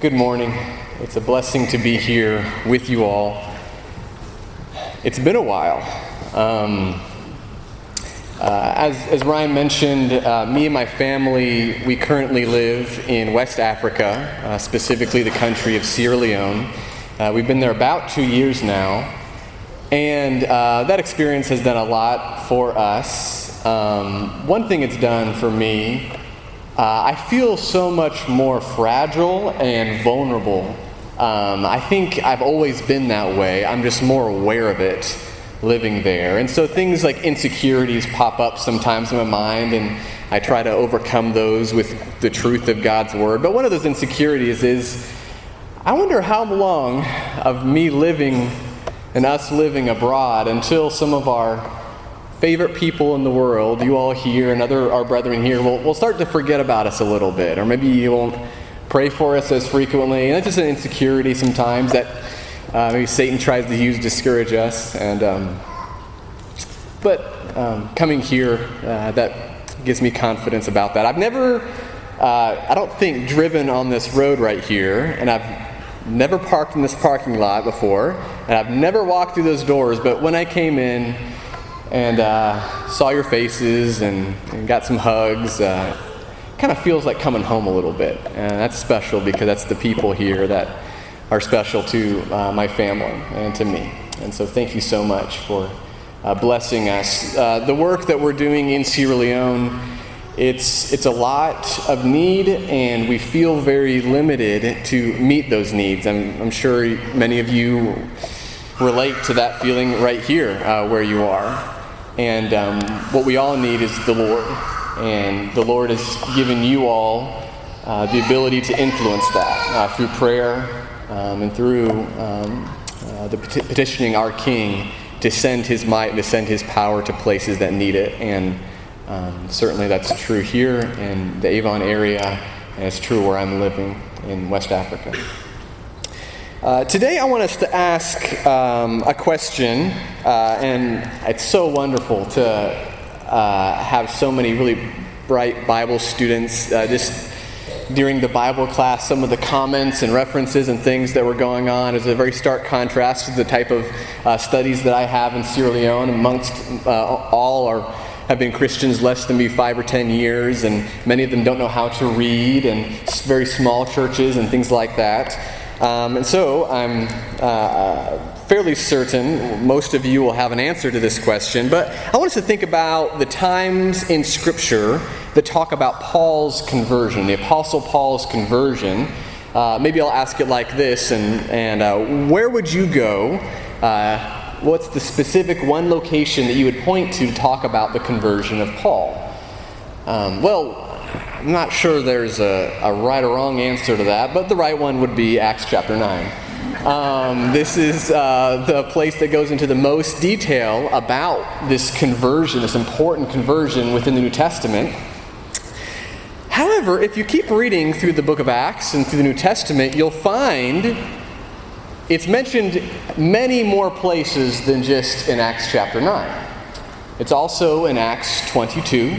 Good morning. It's a blessing to be here with you all. It's been a while. Um, uh, as, as Ryan mentioned, uh, me and my family, we currently live in West Africa, uh, specifically the country of Sierra Leone. Uh, we've been there about two years now, and uh, that experience has done a lot for us. Um, one thing it's done for me uh, I feel so much more fragile and vulnerable. Um, I think I've always been that way. I'm just more aware of it living there. And so things like insecurities pop up sometimes in my mind, and I try to overcome those with the truth of God's Word. But one of those insecurities is I wonder how long of me living and us living abroad until some of our favorite people in the world, you all here and other our brethren here, will, will start to forget about us a little bit, or maybe you won't pray for us as frequently. And that's just an insecurity sometimes that uh, maybe Satan tries to use to discourage us. And um, but um, coming here, uh, that gives me confidence about that. I've never, uh, I don't think, driven on this road right here, and I've never parked in this parking lot before, and I've never walked through those doors. But when I came in and uh, saw your faces and, and got some hugs. Uh, kind of feels like coming home a little bit. And that's special because that's the people here that are special to uh, my family and to me. And so thank you so much for uh, blessing us. Uh, the work that we're doing in Sierra Leone, it's, it's a lot of need, and we feel very limited to meet those needs. I'm, I'm sure many of you relate to that feeling right here uh, where you are. And um, what we all need is the Lord. And the Lord has given you all uh, the ability to influence that uh, through prayer um, and through um, uh, the peti- petitioning our King to send His might to send His power to places that need it. And um, certainly that's true here in the Avon area, and it's true where I'm living in West Africa. Uh, today, I want us to ask um, a question, uh, and it's so wonderful to uh, have so many really bright Bible students. Uh, just during the Bible class, some of the comments and references and things that were going on is a very stark contrast to the type of uh, studies that I have in Sierra Leone. Amongst all are have been Christians less than me five or ten years, and many of them don't know how to read, and very small churches and things like that. Um, and so I'm uh, fairly certain most of you will have an answer to this question, but I want us to think about the times in Scripture that talk about Paul's conversion, the Apostle Paul's conversion. Uh, maybe I'll ask it like this, and, and uh, where would you go? Uh, what's the specific one location that you would point to to talk about the conversion of Paul? Um, well, I'm not sure there's a, a, right or wrong answer to that, but the right one would be Acts chapter 9. Um, this is uh, the place that goes into the most detail about this conversion, this important conversion within the New Testament. However, if you keep reading through the book of Acts and through the New Testament, you'll find it's mentioned many more places than just in Acts chapter 9. It's also in Acts 22,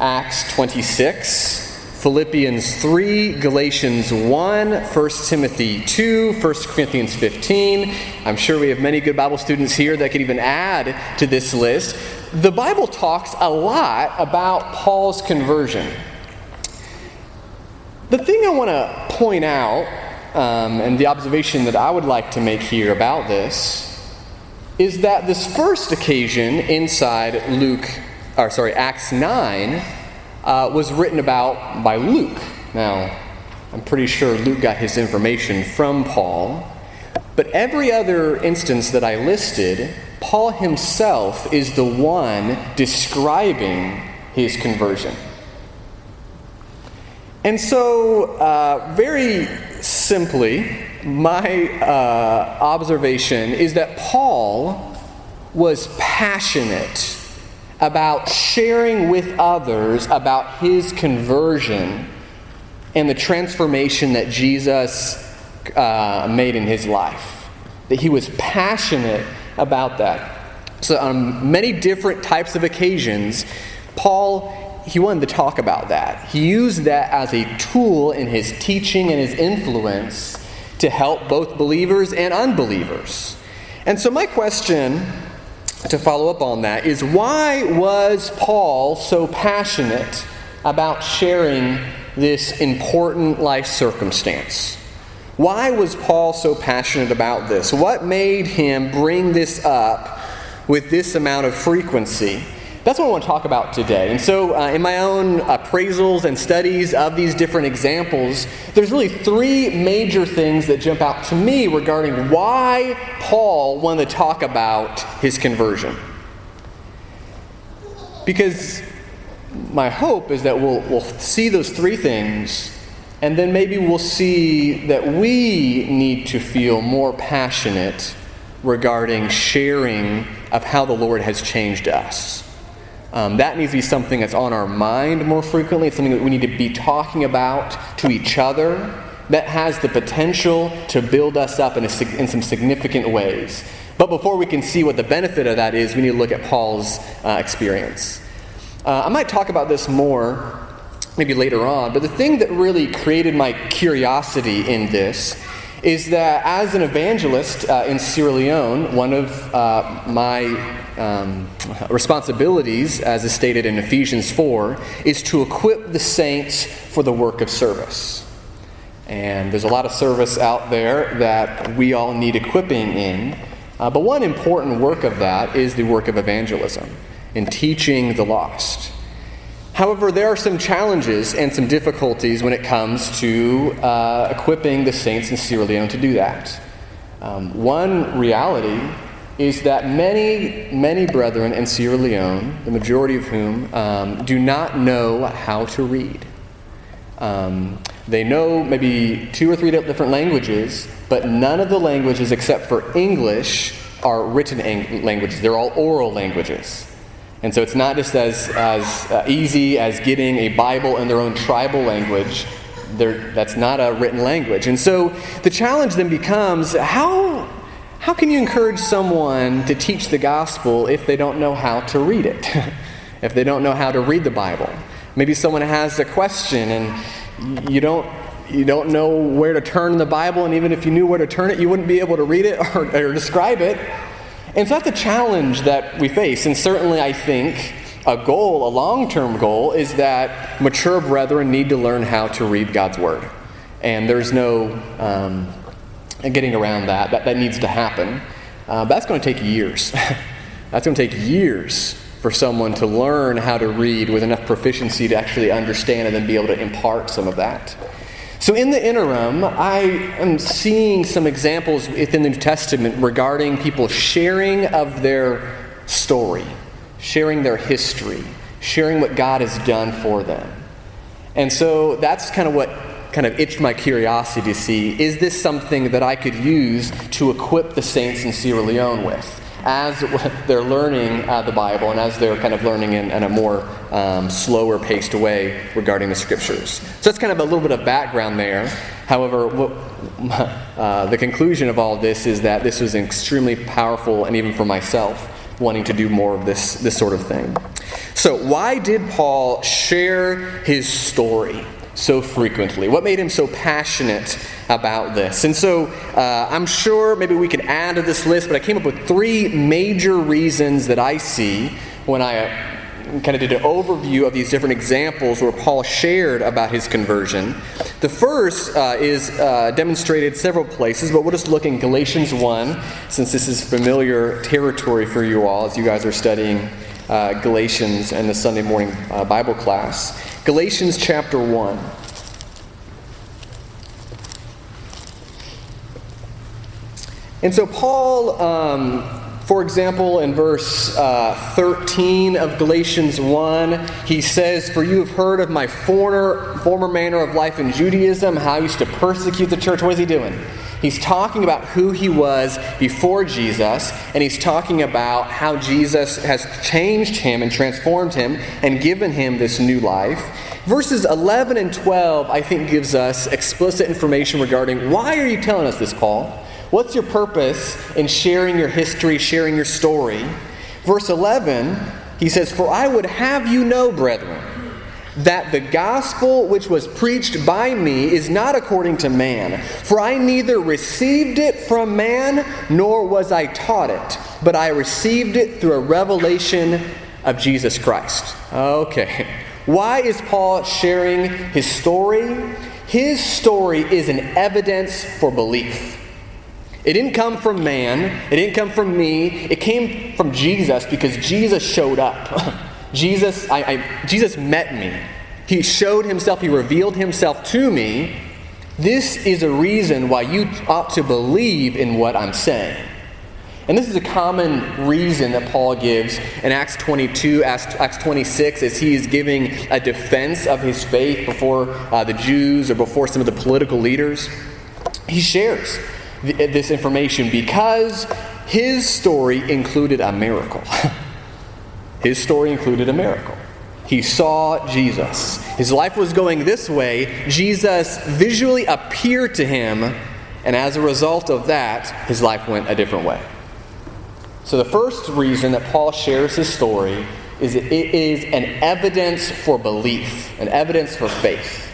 Acts 26, Philippians 3, Galatians 1, 1 Timothy 2, 1 Corinthians 15. I'm sure we have many good Bible students here that could even add to this list. The Bible talks a lot about Paul's conversion. The thing I want to point out, um, and the observation that I would like to make here about this, is that this first occasion inside Luke or sorry, Acts 9 uh, was written about by Luke. Now, I'm pretty sure Luke got his information from Paul. But every other instance that I listed, Paul himself is the one describing his conversion. And so, uh, very simply, my uh, observation is that Paul was passionate about sharing with others about his conversion and the transformation that Jesus uh, made in his life. That he was passionate about that. So, on many different types of occasions, Paul, he wanted to talk about that. He used that as a tool in his teaching and his influence to help both believers and unbelievers. And so, my question to follow up on that is why was Paul so passionate about sharing this important life circumstance? Why was Paul so passionate about this? What made him bring this up with this amount of frequency? That's what I want to talk about today. And so, uh, in my own appraisals and studies of these different examples, there's really three major things that jump out to me regarding why Paul wanted to talk about his conversion. Because my hope is that we'll, we'll see those three things, and then maybe we'll see that we need to feel more passionate regarding sharing of how the Lord has changed us. Um, that needs to be something that's on our mind more frequently. It's something that we need to be talking about to each other that has the potential to build us up in, a, in some significant ways. But before we can see what the benefit of that is, we need to look at Paul's uh, experience. Uh, I might talk about this more maybe later on, but the thing that really created my curiosity in this is that as an evangelist uh, in Sierra Leone, one of uh, my um, responsibilities, as is stated in Ephesians 4, is to equip the saints for the work of service. And there's a lot of service out there that we all need equipping in. Uh, but one important work of that is the work of evangelism in teaching the lost. However, there are some challenges and some difficulties when it comes to uh, equipping the saints in Sierra Leone to do that. Um, one reality is that many, many brethren in Sierra Leone, the majority of whom um, do not know how to read. Um, they know maybe two or three different languages, but none of the languages except for English are written languages. They're all oral languages. And so it's not just as, as uh, easy as getting a Bible in their own tribal language. They're, that's not a written language. And so the challenge then becomes how, how can you encourage someone to teach the gospel if they don't know how to read it? if they don't know how to read the Bible? Maybe someone has a question and you don't, you don't know where to turn the Bible, and even if you knew where to turn it, you wouldn't be able to read it or, or describe it. And so that's a challenge that we face. And certainly, I think a goal, a long term goal, is that mature brethren need to learn how to read God's Word. And there's no um, getting around that. that. That needs to happen. Uh, that's going to take years. that's going to take years for someone to learn how to read with enough proficiency to actually understand and then be able to impart some of that. So, in the interim, I am seeing some examples within the New Testament regarding people sharing of their story, sharing their history, sharing what God has done for them. And so that's kind of what kind of itched my curiosity to see is this something that I could use to equip the saints in Sierra Leone with? As they're learning uh, the Bible and as they're kind of learning in, in a more um, slower paced way regarding the scriptures. So that's kind of a little bit of background there. However, what, uh, the conclusion of all of this is that this was extremely powerful, and even for myself, wanting to do more of this, this sort of thing. So, why did Paul share his story? So frequently? What made him so passionate about this? And so uh, I'm sure maybe we could add to this list, but I came up with three major reasons that I see when I uh, kind of did an overview of these different examples where Paul shared about his conversion. The first uh, is uh, demonstrated several places, but we'll just look in Galatians 1, since this is familiar territory for you all as you guys are studying uh, Galatians and the Sunday morning uh, Bible class. Galatians chapter 1. And so, Paul, um, for example, in verse uh, 13 of Galatians 1, he says, For you have heard of my former, former manner of life in Judaism, how I used to persecute the church. What is he doing? He's talking about who he was before Jesus, and he's talking about how Jesus has changed him and transformed him and given him this new life. Verses 11 and 12, I think, gives us explicit information regarding why are you telling us this, Paul? What's your purpose in sharing your history, sharing your story? Verse 11 He says, For I would have you know, brethren, that the gospel which was preached by me is not according to man. For I neither received it from man, nor was I taught it, but I received it through a revelation of Jesus Christ. Okay. Why is Paul sharing his story? His story is an evidence for belief. It didn't come from man, it didn't come from me, it came from Jesus because Jesus showed up. Jesus, I, I, Jesus met me. He showed himself, he revealed himself to me. This is a reason why you ought to believe in what I'm saying. And this is a common reason that Paul gives in Acts 22, Acts 26, as he is giving a defense of his faith before uh, the Jews or before some of the political leaders. He shares this information because his story included a miracle. his story included a miracle. He saw Jesus. His life was going this way. Jesus visually appeared to him, and as a result of that, his life went a different way. So, the first reason that Paul shares his story is it is an evidence for belief, an evidence for faith.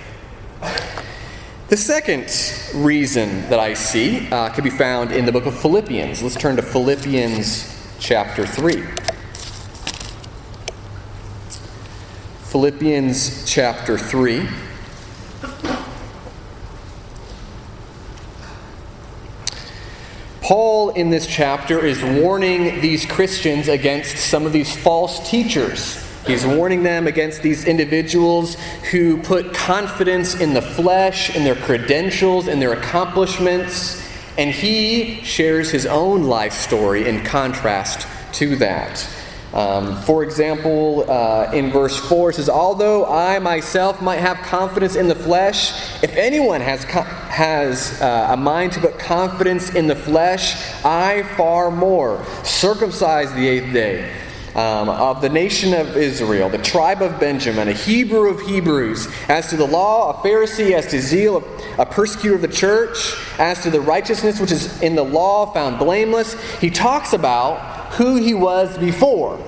The second reason that I see uh, can be found in the book of Philippians. Let's turn to Philippians chapter 3. Philippians chapter 3. Paul, in this chapter, is warning these Christians against some of these false teachers. He's warning them against these individuals who put confidence in the flesh, in their credentials, in their accomplishments, and he shares his own life story in contrast to that. Um, for example, uh, in verse 4, it says, Although I myself might have confidence in the flesh, if anyone has, has uh, a mind to put confidence in the flesh, I far more. Circumcised the eighth day. Um, of the nation of Israel, the tribe of Benjamin, a Hebrew of Hebrews, as to the law, a Pharisee, as to zeal, a persecutor of the church, as to the righteousness which is in the law, found blameless. He talks about who he was before.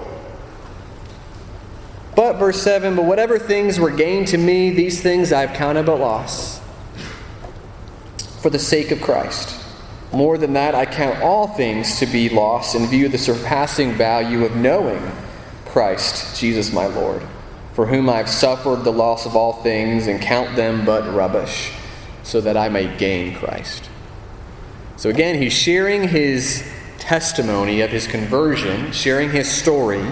But, verse 7 But whatever things were gained to me, these things I've counted but loss for the sake of Christ. More than that, I count all things to be lost in view of the surpassing value of knowing Christ, Jesus my Lord, for whom I have suffered the loss of all things and count them but rubbish, so that I may gain Christ. So again, he's sharing his testimony of his conversion, sharing his story.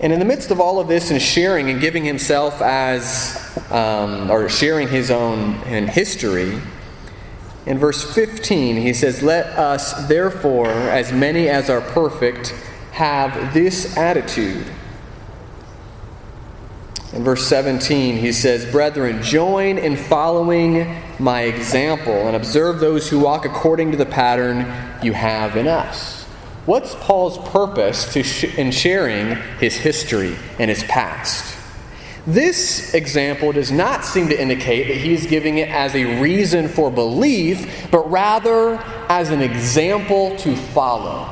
And in the midst of all of this and sharing and giving himself as, um, or sharing his own and history, in verse 15 he says, Let us therefore, as many as are perfect, have this attitude. In verse 17, he says, Brethren, join in following my example and observe those who walk according to the pattern you have in us. What's Paul's purpose sh- in sharing his history and his past? This example does not seem to indicate that he is giving it as a reason for belief, but rather as an example to follow.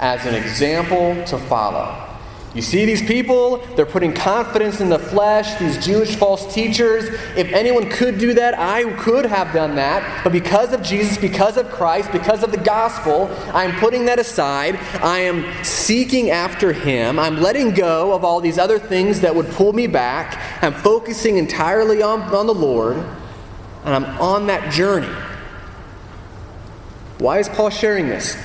As an example to follow. You see these people, they're putting confidence in the flesh, these Jewish false teachers. If anyone could do that, I could have done that. But because of Jesus, because of Christ, because of the gospel, I'm putting that aside. I am seeking after Him. I'm letting go of all these other things that would pull me back. I'm focusing entirely on, on the Lord, and I'm on that journey. Why is Paul sharing this?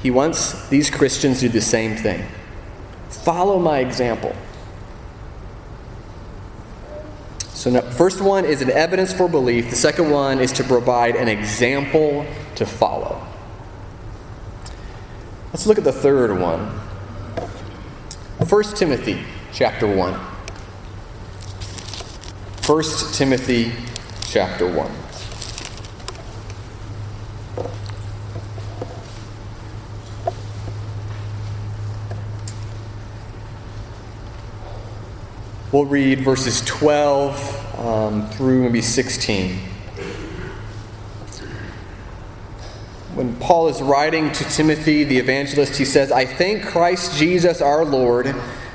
He wants these Christians to do the same thing. Follow my example. So, first one is an evidence for belief. The second one is to provide an example to follow. Let's look at the third one. 1 Timothy chapter 1. 1 Timothy chapter 1. We'll read verses 12 um, through maybe 16. when Paul is writing to Timothy, the evangelist, he says, I thank Christ Jesus our Lord,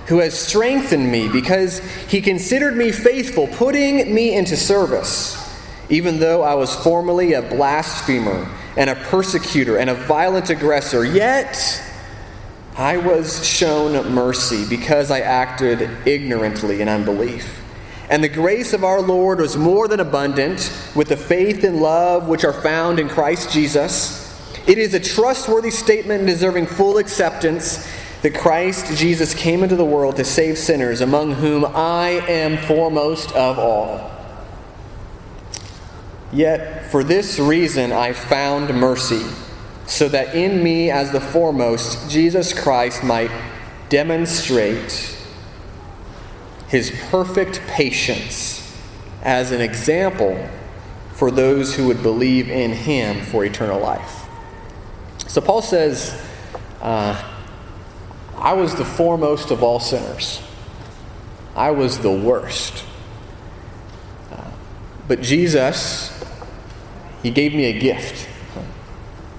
who has strengthened me because he considered me faithful, putting me into service, even though I was formerly a blasphemer and a persecutor and a violent aggressor. Yet I was shown mercy because I acted ignorantly in unbelief. And the grace of our Lord was more than abundant with the faith and love which are found in Christ Jesus. It is a trustworthy statement deserving full acceptance that Christ Jesus came into the world to save sinners, among whom I am foremost of all. Yet for this reason I found mercy, so that in me, as the foremost, Jesus Christ might demonstrate his perfect patience as an example for those who would believe in him for eternal life. So Paul says, uh, I was the foremost of all sinners. I was the worst. Uh, but Jesus, He gave me a gift.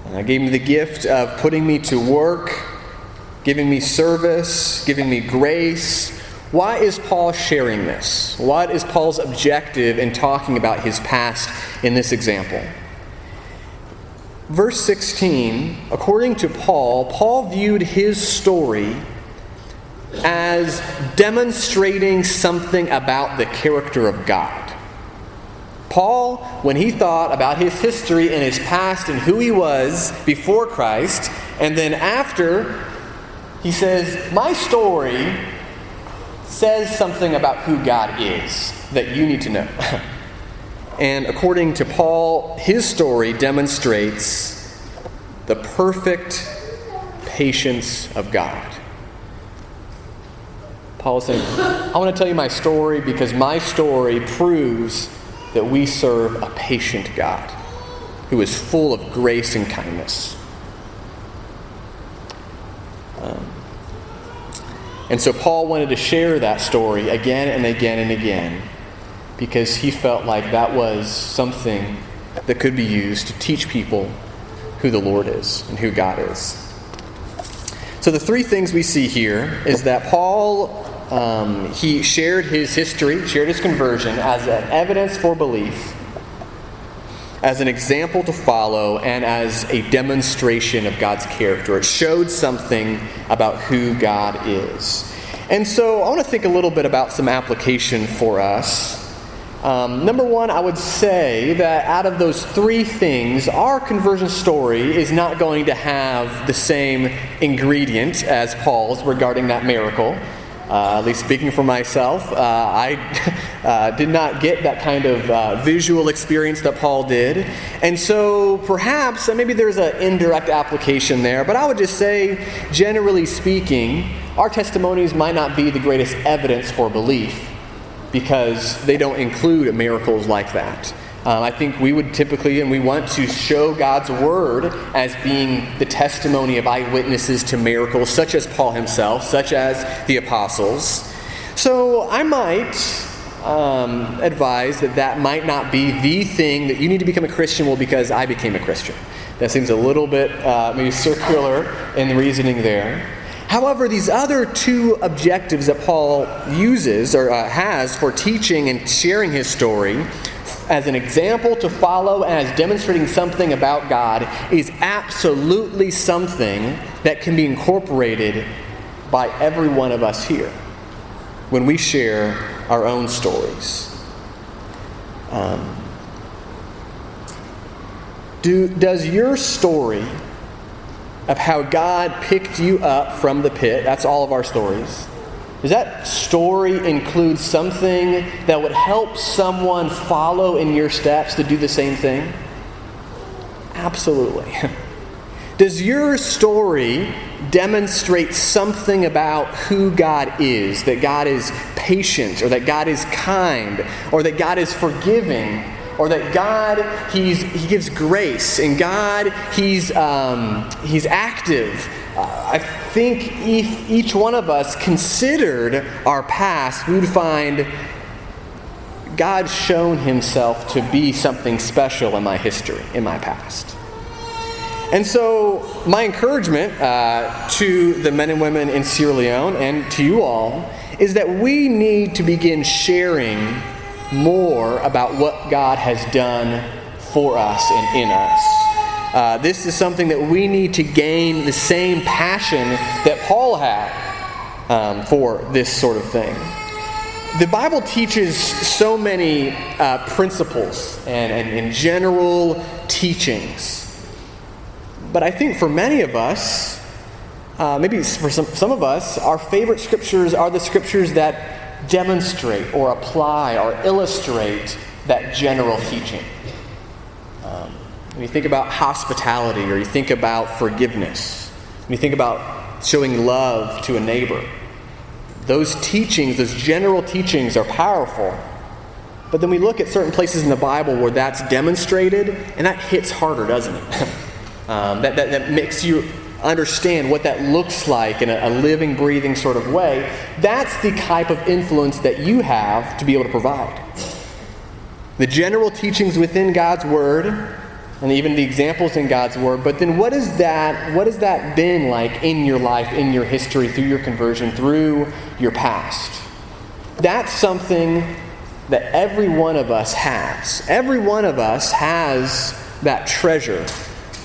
And I gave me the gift of putting me to work, giving me service, giving me grace, why is Paul sharing this? What is Paul's objective in talking about his past in this example? Verse 16, according to Paul, Paul viewed his story as demonstrating something about the character of God. Paul, when he thought about his history and his past and who he was before Christ, and then after, he says, My story says something about who God is that you need to know. and according to Paul, his story demonstrates the perfect patience of God. Paul is saying, I want to tell you my story because my story proves that we serve a patient God who is full of grace and kindness. Um, and so Paul wanted to share that story again and again and again because he felt like that was something that could be used to teach people who the Lord is and who God is. So the three things we see here is that Paul um, he shared his history, shared his conversion as an evidence for belief, as an example to follow, and as a demonstration of God's character. It showed something about who God is. And so I want to think a little bit about some application for us. Um, number one, I would say that out of those three things, our conversion story is not going to have the same ingredient as Paul's regarding that miracle. Uh, at least speaking for myself, uh, I uh, did not get that kind of uh, visual experience that Paul did. And so perhaps, maybe there's an indirect application there, but I would just say, generally speaking, our testimonies might not be the greatest evidence for belief because they don't include miracles like that. Um, I think we would typically, and we want to show God's word as being the testimony of eyewitnesses to miracles, such as Paul himself, such as the apostles. So I might um, advise that that might not be the thing that you need to become a Christian, well, because I became a Christian. That seems a little bit uh, maybe circular in the reasoning there. However, these other two objectives that Paul uses or uh, has for teaching and sharing his story as an example to follow and as demonstrating something about God is absolutely something that can be incorporated by every one of us here when we share our own stories. Um, do, does your story of how God picked you up from the pit, that's all of our stories, does that story include something that would help someone follow in your steps to do the same thing? Absolutely. Does your story demonstrate something about who God is? That God is patient, or that God is kind, or that God is forgiving, or that God he's, he gives grace, and God he's um, he's active, I think if each one of us considered our past, we would find God shown himself to be something special in my history, in my past. And so, my encouragement uh, to the men and women in Sierra Leone and to you all is that we need to begin sharing more about what God has done for us and in us. Uh, this is something that we need to gain the same passion that Paul had um, for this sort of thing. The Bible teaches so many uh, principles and, and, and general teachings but I think for many of us, uh, maybe for some, some of us, our favorite scriptures are the scriptures that demonstrate or apply or illustrate that general teaching. When you think about hospitality or you think about forgiveness, when you think about showing love to a neighbor, those teachings, those general teachings, are powerful. But then we look at certain places in the Bible where that's demonstrated, and that hits harder, doesn't it? um, that, that, that makes you understand what that looks like in a, a, living, breathing sort of way, that's the type of influence that you have to be able to provide. The general teachings within God's Word, and even the examples in God's Word, but then what is that, what has that been like in your life, in your history, through your conversion, through your past? That's something that every one of us has. Every one of us has that treasure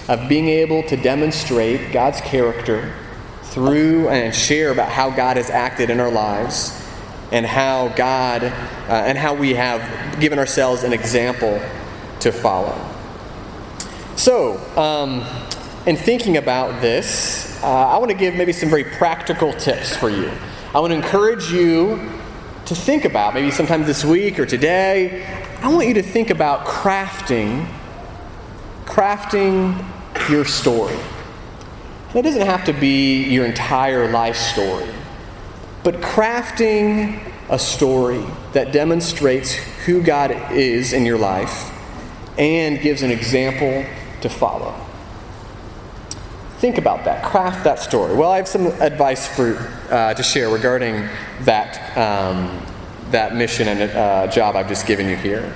of being able to demonstrate God's character through and share about how God has acted in our lives and how God uh, and how we have given ourselves an example to follow. So, um, in thinking about this, uh, I want to give maybe some very practical tips for you. I want to encourage you to think about, maybe sometime this week or today, I want you to think about crafting, crafting your story. it doesn't have to be your entire life story, but crafting a story that demonstrates who God is in your life and gives an example to follow. Think about that. Craft that story. Well, I have some advice for uh, to share regarding that um, that mission and uh, job I've just given you here.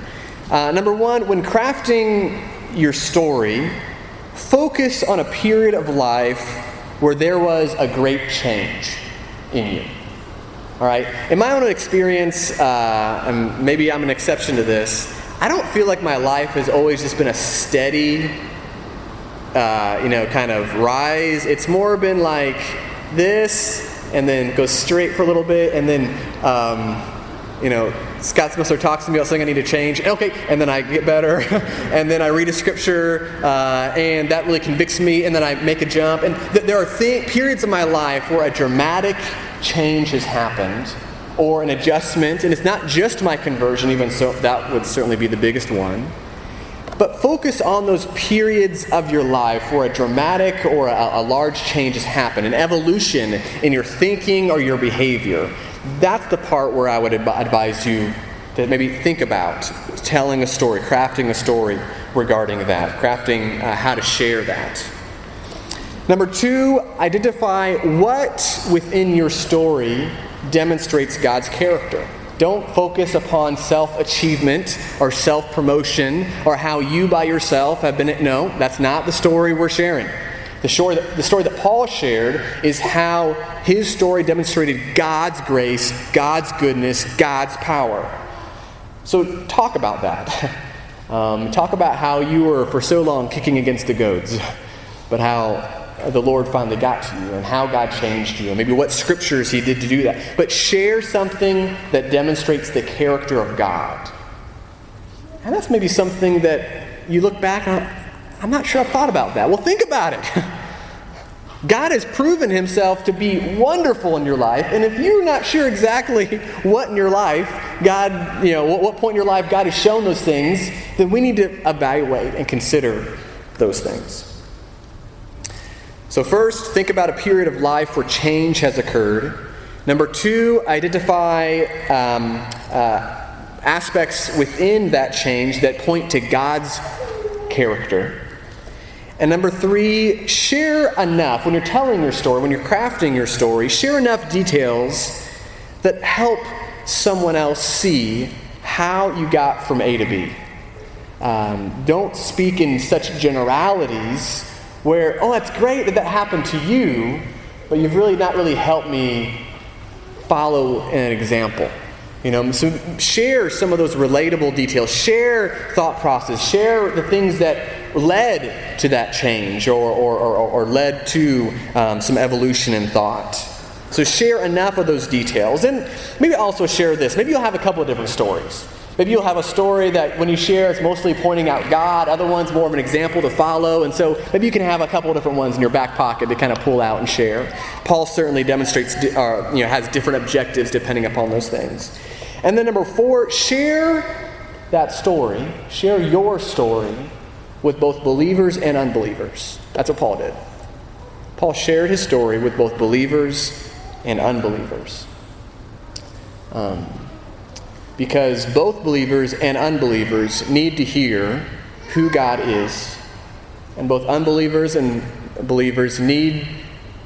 Uh, number one, when crafting your story, Focus on a period of life where there was a great change in you. All right? In my own experience, uh, and maybe I'm an exception to this, I don't feel like my life has always just been a steady, uh, you know, kind of rise. It's more been like this, and then goes straight for a little bit, and then, um, you know, Scott Smithler talks to me about something I need to change. Okay, and then I get better, and then I read a scripture, uh, and that really convicts me, and then I make a jump. And th- there are th- periods of my life where a dramatic change has happened, or an adjustment, and it's not just my conversion, even so, that would certainly be the biggest one. But focus on those periods of your life where a dramatic or a, a large change has happened, an evolution in your thinking or your behavior. That's the part where I would advise you to maybe think about telling a story, crafting a story regarding that, crafting uh, how to share that. Number two, identify what within your story demonstrates God's character. Don't focus upon self achievement or self promotion or how you by yourself have been. It. No, that's not the story we're sharing. The story, that, the story that Paul shared is how his story demonstrated God's grace, God's goodness, God's power. So, talk about that. Um, talk about how you were for so long kicking against the goads, but how the Lord finally got to you and how God changed you, and maybe what scriptures He did to do that. But share something that demonstrates the character of God. And that's maybe something that you look back on, I'm not sure I've thought about that. Well, think about it. God has proven himself to be wonderful in your life, and if you're not sure exactly what in your life God, you know, what, what point in your life God has shown those things, then we need to evaluate and consider those things. So, first, think about a period of life where change has occurred. Number two, identify um, uh, aspects within that change that point to God's character. And number three, share enough, when you're telling your story, when you're crafting your story, share enough details that help someone else see how you got from A to B. Um, don't speak in such generalities where, oh, that's great that that happened to you, but you've really not really helped me follow an example. You know, so share some of those relatable details. Share thought process. Share the things that led to that change or, or, or, or led to um, some evolution in thought. So share enough of those details. And maybe also share this. Maybe you'll have a couple of different stories. Maybe you'll have a story that when you share, it's mostly pointing out God, other ones more of an example to follow. And so maybe you can have a couple different ones in your back pocket to kind of pull out and share. Paul certainly demonstrates, uh, you know, has different objectives depending upon those things. And then number four, share that story, share your story with both believers and unbelievers. That's what Paul did. Paul shared his story with both believers and unbelievers. Um, because both believers and unbelievers need to hear who God is. And both unbelievers and believers need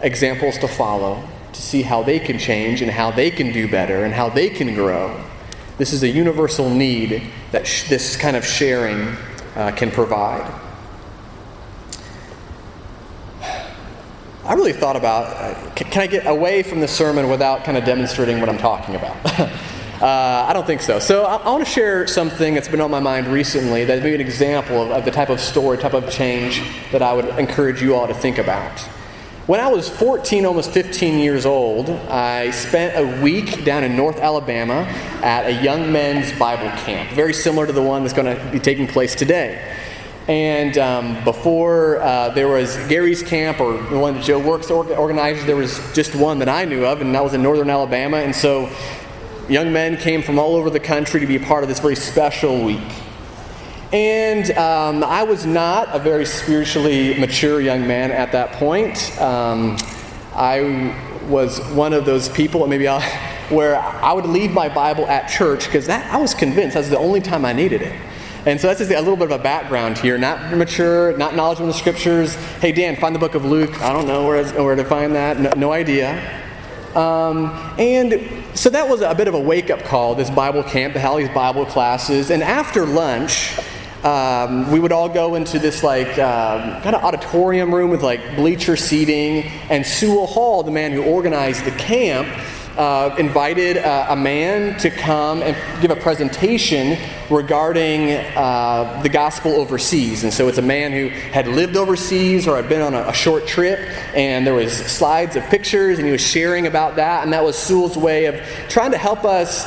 examples to follow to see how they can change and how they can do better and how they can grow. This is a universal need that sh- this kind of sharing uh, can provide. I really thought about uh, can, can I get away from the sermon without kind of demonstrating what I'm talking about? Uh, I don't think so. So I, I want to share something that's been on my mind recently that be an example of, of the type of story, type of change that I would encourage you all to think about. When I was 14, almost 15 years old, I spent a week down in North Alabama at a young men's Bible camp, very similar to the one that's going to be taking place today. And um, before uh, there was Gary's camp or the one that Joe Works organizes, there was just one that I knew of, and that was in northern Alabama. And so young men came from all over the country to be part of this very special week. And um, I was not a very spiritually mature young man at that point. Um, I was one of those people, and maybe I'll, where I would leave my Bible at church because I was convinced that's the only time I needed it. And so that's just a little bit of a background here. Not mature, not knowledgeable in the scriptures. Hey, Dan, find the book of Luke. I don't know where, where to find that. No, no idea. Um, and so that was a bit of a wake up call, this Bible camp, the Hallie's Bible classes. And after lunch, um, we would all go into this like um, kind of auditorium room with like bleacher seating. And Sewell Hall, the man who organized the camp, uh, invited uh, a man to come and give a presentation regarding uh, the gospel overseas. And so it's a man who had lived overseas or had been on a, a, short trip, and there was slides of pictures, and he was sharing about that. And that was Sewell's way of trying to help us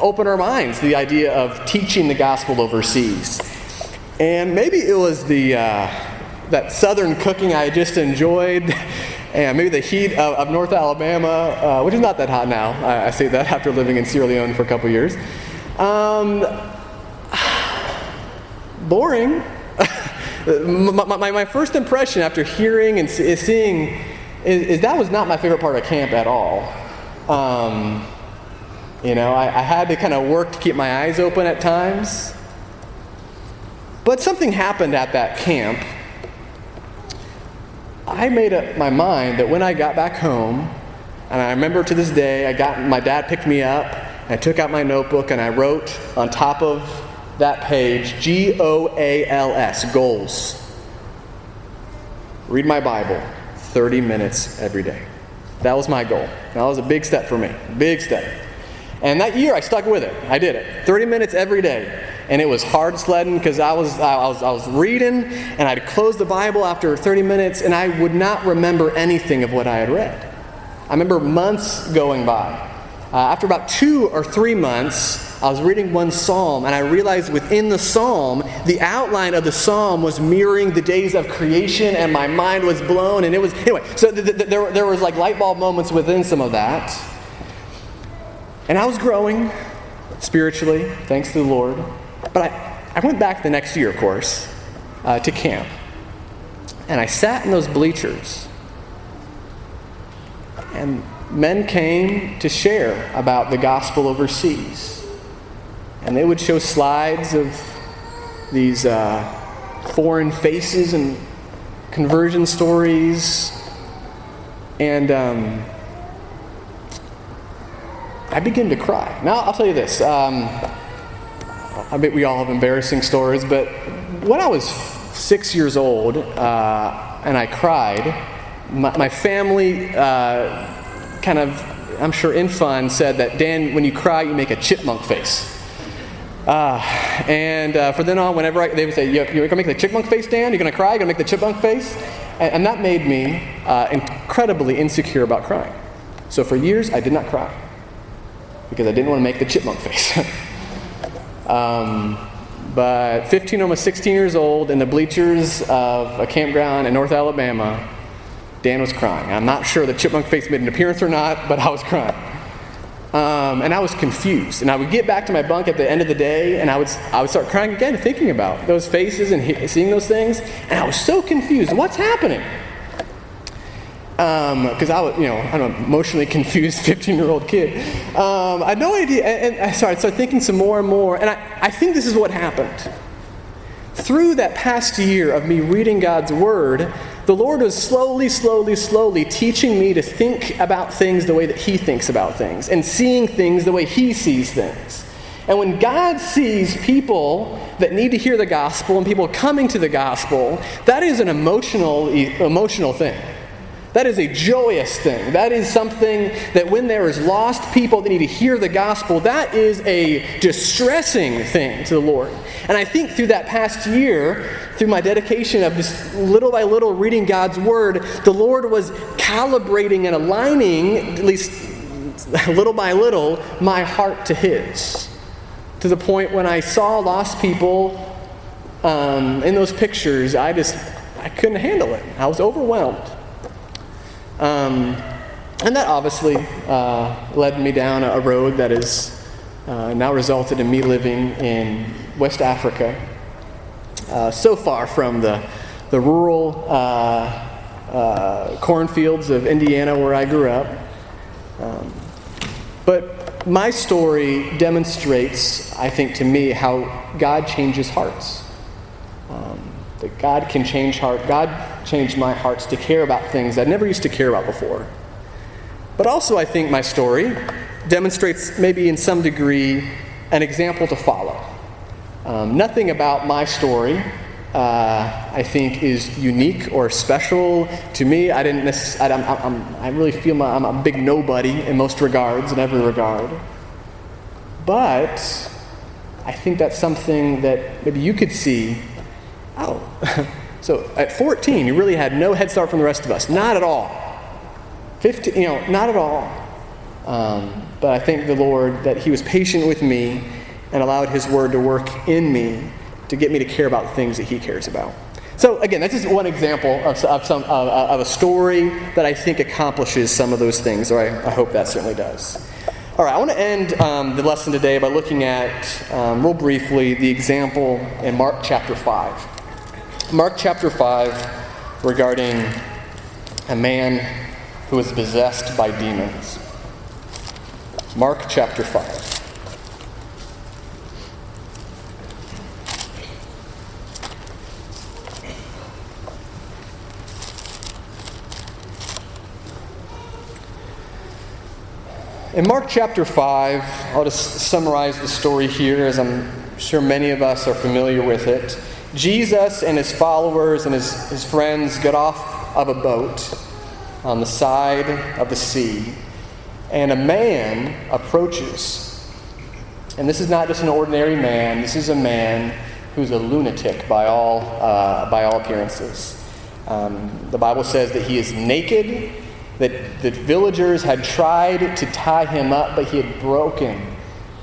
open our minds to the idea of teaching the gospel overseas. And maybe it was the uh, that southern cooking I just enjoyed and maybe the heat of, of North Alabama, uh, which is not that hot now. I, I, say that after living in Sierra Leone for a couple years. Um, boring. my, my, my, first impression after hearing and seeing is, is, that was not my favorite part of camp at all. Um, you know, I, I had to kind of work to keep my eyes open at times. But something happened at that camp I made up my mind that when I got back home, and I remember to this day, I got my dad picked me up. I took out my notebook and I wrote on top of that page G O A L S goals. Read my Bible 30 minutes every day. That was my goal. That was a big step for me. Big step. And that year I stuck with it. I did it. 30 minutes every day and it was hard sledding because I was, I, was, I was reading and I'd close the Bible after 30 minutes and I would not remember anything of what I had read. I remember months going by. Uh, after about two or three months, I was reading one psalm and I realized within the psalm, the outline of the psalm was mirroring the days of creation and my mind was blown. And it was, anyway, so th- th- there, there was like light bulb moments within some of that. And I was growing spiritually, thanks to the Lord. But I, I went back the next year, of course, uh, to camp. And I sat in those bleachers. And men came to share about the gospel overseas. And they would show slides of these uh, foreign faces and conversion stories. And um, I begin to cry. Now, I'll tell you this. Um, I bet we all have embarrassing stories, but when I was six years old, uh, and I cried. My, my family uh, kind of, I'm sure in fun, said that, Dan, when you cry, you make a chipmunk face. Uh, and uh, from then on, whenever I, they would say, You're, going to make the chipmunk face, Dan? You're going to cry? You're going to make the chipmunk face? And, and that made me uh, incredibly insecure about crying. So for years, I did not cry because I didn't want to make the chipmunk face. um, but 15, almost 16 years old, in the bleachers of a campground in North Alabama, Dan was crying. I'm not sure the chipmunk face made an appearance or not, but I was crying. Um, and I was confused. And I would get back to my bunk at the end of the day, and I would, I would start crying again, thinking about those faces and he- seeing those things. And I was so confused. What's happening? Because um, I was, you know, I'm an emotionally confused 15 year old kid. Um, I had no idea. And, and I started, started thinking some more and more. And I, I think this is what happened. Through that past year of me reading God's Word, the Lord was slowly, slowly, slowly teaching me to think about things the way that He thinks about things and seeing things the way He sees things. And when God sees people that need to hear the gospel and people coming to the gospel, that is an emotional, emotional thing. That is a joyous thing. That is something that when there is lost people that need to hear the gospel, that is a distressing thing to the Lord. And I think through that past year, through my dedication of just little by little reading God's word, the Lord was calibrating and aligning, at least little by little, my heart to His. To the point when I saw lost people um, in those pictures, I just I couldn't handle it. I was overwhelmed. Um, and that obviously uh, led me down a road that has uh, now resulted in me living in West Africa, uh, so far from the, the rural uh, uh, cornfields of Indiana where I grew up. Um, but my story demonstrates, I think, to me, how God changes hearts. Um, that God can change heart. God changed my hearts to care about things I never used to care about before. But also, I think my story demonstrates, maybe in some degree, an example to follow. Um, nothing about my story, uh, I think, is unique or special to me. I didn't. I, I'm, I'm, i really feel my, I'm a big nobody in most regards, in every regard. But I think that's something that maybe you could see. Oh, so at 14, you really had no head start from the rest of us. Not at all. 15, you know, not at all. Um, but I thank the Lord that He was patient with me and allowed His Word to work in me to get me to care about the things that He cares about. So, again, that's just one example of, of, some, of, of a story that I think accomplishes some of those things, or I, I hope that certainly does. All right, I want to end um, the lesson today by looking at, um, real briefly, the example in Mark chapter 5. Mark chapter 5 regarding a man who was possessed by demons. Mark chapter 5. In Mark chapter 5, I'll just summarize the story here as I'm sure many of us are familiar with it. Jesus and his followers and his, his friends get off of a boat on the side of the sea, and a man approaches. And this is not just an ordinary man, this is a man who's a lunatic by all, uh, by all appearances. Um, the Bible says that he is naked that the villagers had tried to tie him up, but he had broken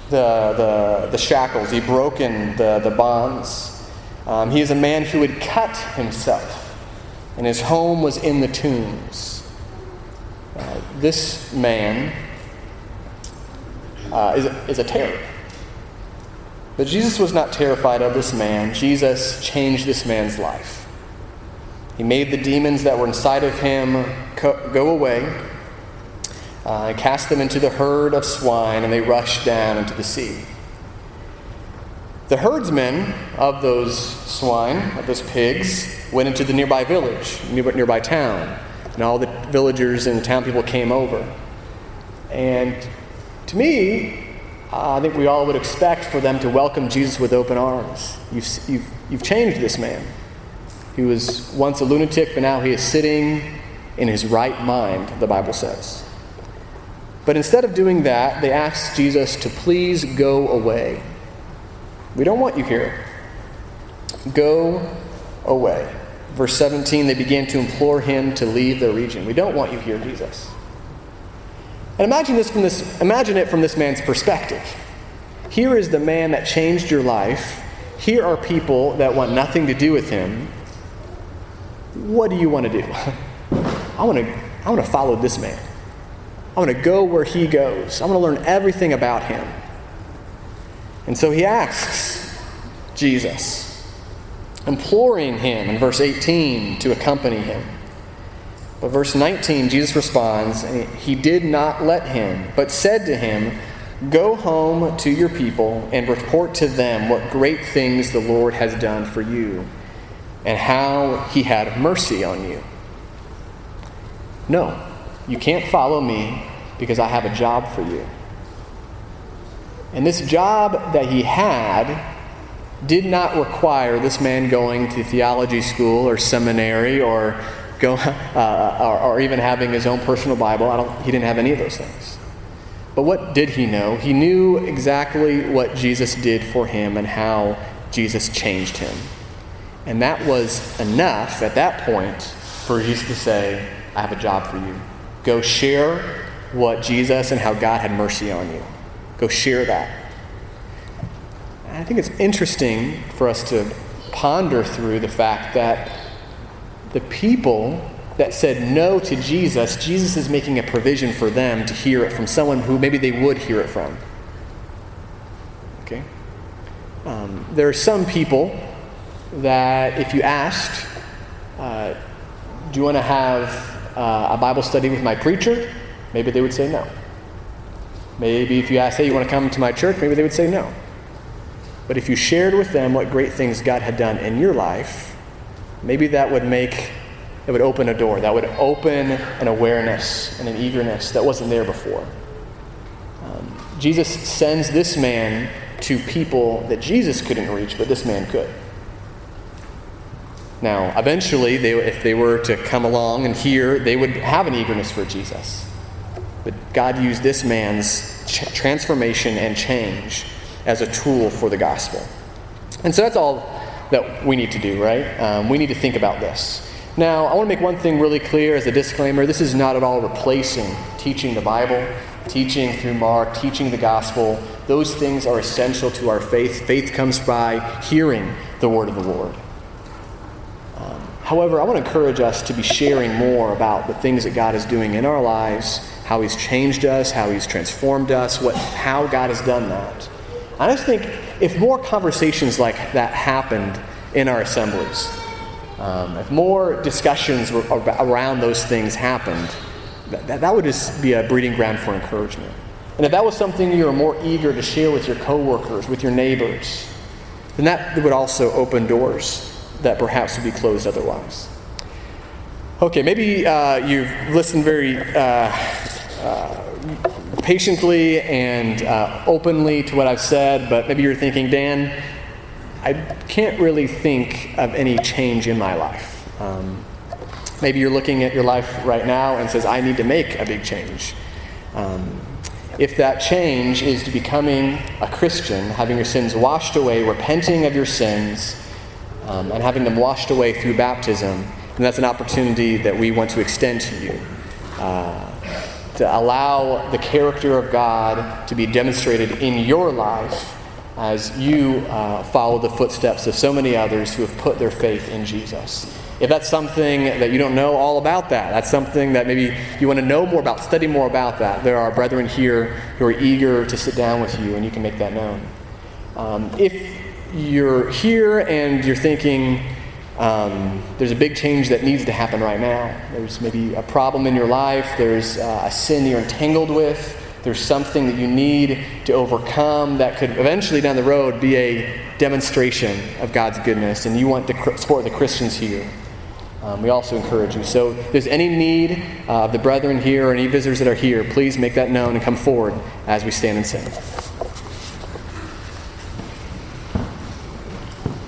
the, the, the shackles, he broken the, the bonds. Um, he is a man who had cut himself, and his home was in the tombs. Uh, this man uh, is, a, is a terror. But Jesus was not terrified of this man. Jesus changed this man's life. He made the demons that were inside of him go away uh, cast them into the herd of swine, and they rushed down into the sea. The herdsmen of those swine, of those pigs, went into the nearby village, nearby town, and all the villagers and the town people came over. And to me, I think we all would expect for them to welcome Jesus with open arms. You've, you've, you've changed this man. He was once a lunatic, but now he is sitting in his right mind, the Bible says. But instead of doing that, they asked Jesus to please go away. We don't want you here. Go away. Verse 17, they began to implore him to leave their region. We don't want you here, Jesus. And imagine this from this imagine it from this man's perspective. Here is the man that changed your life. Here are people that want nothing to do with him. What do you want to do? I want to I want to follow this man. I want to go where he goes. I want to learn everything about him. And so he asks Jesus, imploring him in verse 18 to accompany him. But verse 19, Jesus responds, he did not let him, but said to him, Go home to your people and report to them what great things the Lord has done for you and how he had mercy on you. No, you can't follow me because I have a job for you. And this job that he had did not require this man going to theology school or seminary or, go, uh, or, or, even having his own personal Bible. He didn't have any of those things. But what did he know? He knew exactly what Jesus did for him and how Jesus changed him. And that was enough at that point for Jesus to say, I have a job for you. Go share what Jesus and how God had mercy on you. Go share that. And I think it's interesting for us to ponder through the fact that the people that said no to Jesus, Jesus is making a provision for them to hear it from someone who maybe they would hear it from. Okay? Um, there are some people that if you asked, uh, do you want to have uh, a Bible study with my preacher? Maybe they would say no. Maybe if you asked, hey, you want to come to my church? Maybe they would say no. But if you shared with them what great things God had done in your life, maybe that would make, it would open a door. That would open an awareness and an eagerness that wasn't there before. Um, Jesus sends this man to people that Jesus couldn't reach, but this man could. Now, eventually, they, if they were to come along and hear, they would have an eagerness for Jesus. But God used this man's transformation and change as a tool for the gospel. And so that's all that we need to do, right? Um, we need to think about this. Now, I want to make one thing really clear as a disclaimer this is not at all replacing teaching the Bible, teaching through Mark, teaching the gospel. Those things are essential to our faith. Faith comes by hearing the word of the Lord. However, I want to encourage us to be sharing more about the things that God is doing in our lives, how He's changed us, how He's transformed us, what, how God has done that. I just think if more conversations like that happened in our assemblies, um, if more discussions around those things happened, that, that would just be a breeding ground for encouragement. And if that was something you were more eager to share with your coworkers, with your neighbors, then that would also open doors that perhaps would be closed otherwise. Okay, maybe uh, you've listened very uh, patiently and uh, openly to what I've said, but maybe you're thinking, Dan, I can't really think of any change in my life. Um, maybe you're looking at your life right now and says, I need to make a big change. Um, if that change is to becoming a Christian, having your sins washed away, repenting of your sins, um, and having them washed away through baptism. And that's an opportunity that we want to extend to you. Uh, to allow the character of God to be demonstrated in your life as you uh, follow the footsteps of so many others who have put their faith in Jesus. If that's something that you don't know all about that, that's something that maybe you want to know more about, study more about that, there are brethren here who are eager to sit down with you and you can make that known. Um, if you're here and you're thinking, um, there's a big change that needs to happen right now. There's maybe a problem in your life, there's uh, a sin you're entangled with, there's something that you need to overcome that could eventually down the road be a demonstration of God's goodness, and you want to support the Christians here. Um, we also encourage you. So, if there's any need uh, of the brethren here or any visitors that are here, please make that known and come forward as we stand and sing.